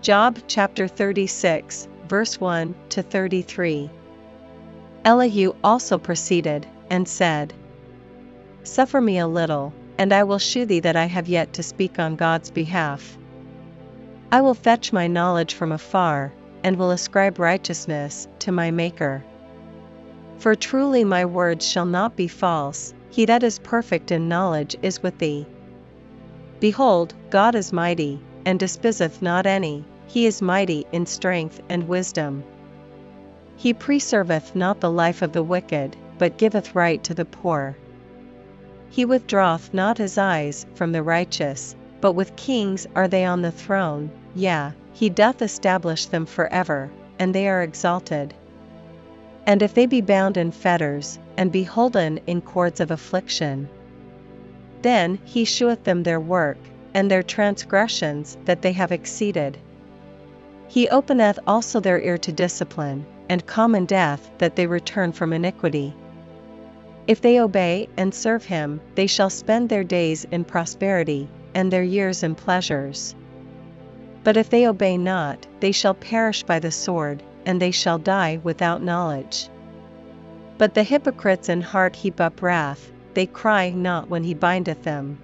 Job chapter 36, verse 1 to 33. Elihu also proceeded, and said, Suffer me a little, and I will shew thee that I have yet to speak on God's behalf. I will fetch my knowledge from afar, and will ascribe righteousness to my Maker. For truly my words shall not be false, he that is perfect in knowledge is with thee. Behold, God is mighty, and despiseth not any, he is mighty in strength and wisdom. He preserveth not the life of the wicked, but giveth right to the poor. He withdraweth not his eyes from the righteous, but with kings are they on the throne, yea, he doth establish them for ever, and they are exalted. And if they be bound in fetters, and be holden in cords of affliction, then he sheweth them their work, and their transgressions that they have exceeded. He openeth also their ear to discipline, and common death that they return from iniquity. If they obey and serve him, they shall spend their days in prosperity, and their years in pleasures. But if they obey not, they shall perish by the sword, and they shall die without knowledge. But the hypocrites in heart heap up wrath, they cry not when he bindeth them.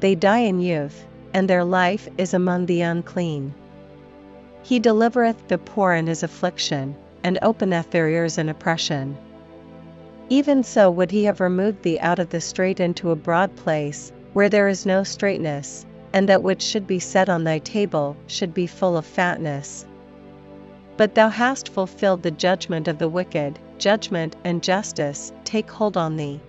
They die in youth, and their life is among the unclean. He delivereth the poor in his affliction, and openeth their ears in oppression. Even so would he have removed thee out of the strait into a broad place, where there is no straitness, and that which should be set on thy table should be full of fatness. But thou hast fulfilled the judgment of the wicked, judgment and justice take hold on thee.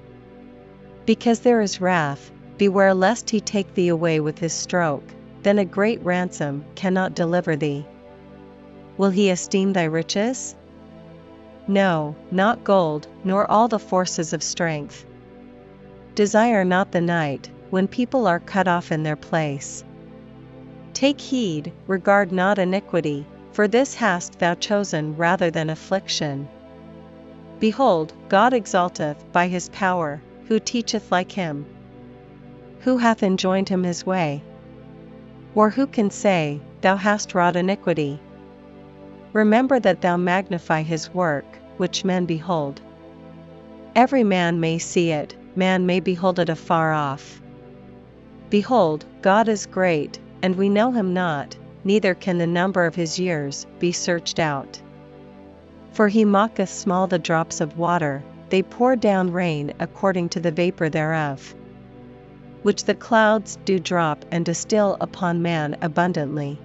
Because there is wrath, beware lest he take thee away with his stroke, then a great ransom cannot deliver thee. Will he esteem thy riches? No, not gold, nor all the forces of strength. Desire not the night, when people are cut off in their place. Take heed, regard not iniquity, for this hast thou chosen rather than affliction. Behold, God exalteth by his power, who teacheth like him? Who hath enjoined him his way? Or who can say, Thou hast wrought iniquity? Remember that thou magnify his work, which men behold. Every man may see it, man may behold it afar off. Behold, God is great, and we know him not, neither can the number of his years be searched out. For he mocketh small the drops of water, they pour down rain according to the vapor thereof. Which the clouds do drop and distill upon man abundantly.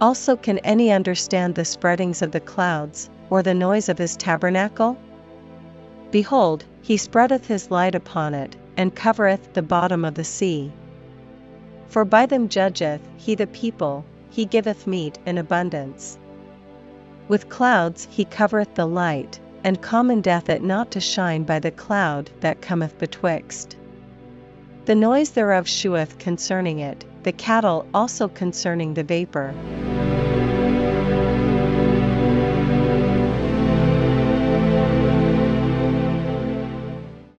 Also, can any understand the spreadings of the clouds, or the noise of his tabernacle? Behold, he spreadeth his light upon it, and covereth the bottom of the sea. For by them judgeth he the people, he giveth meat in abundance. With clouds he covereth the light, and commandeth it not to shine by the cloud that cometh betwixt. The noise thereof sheweth concerning it, the cattle also concerning the vapor.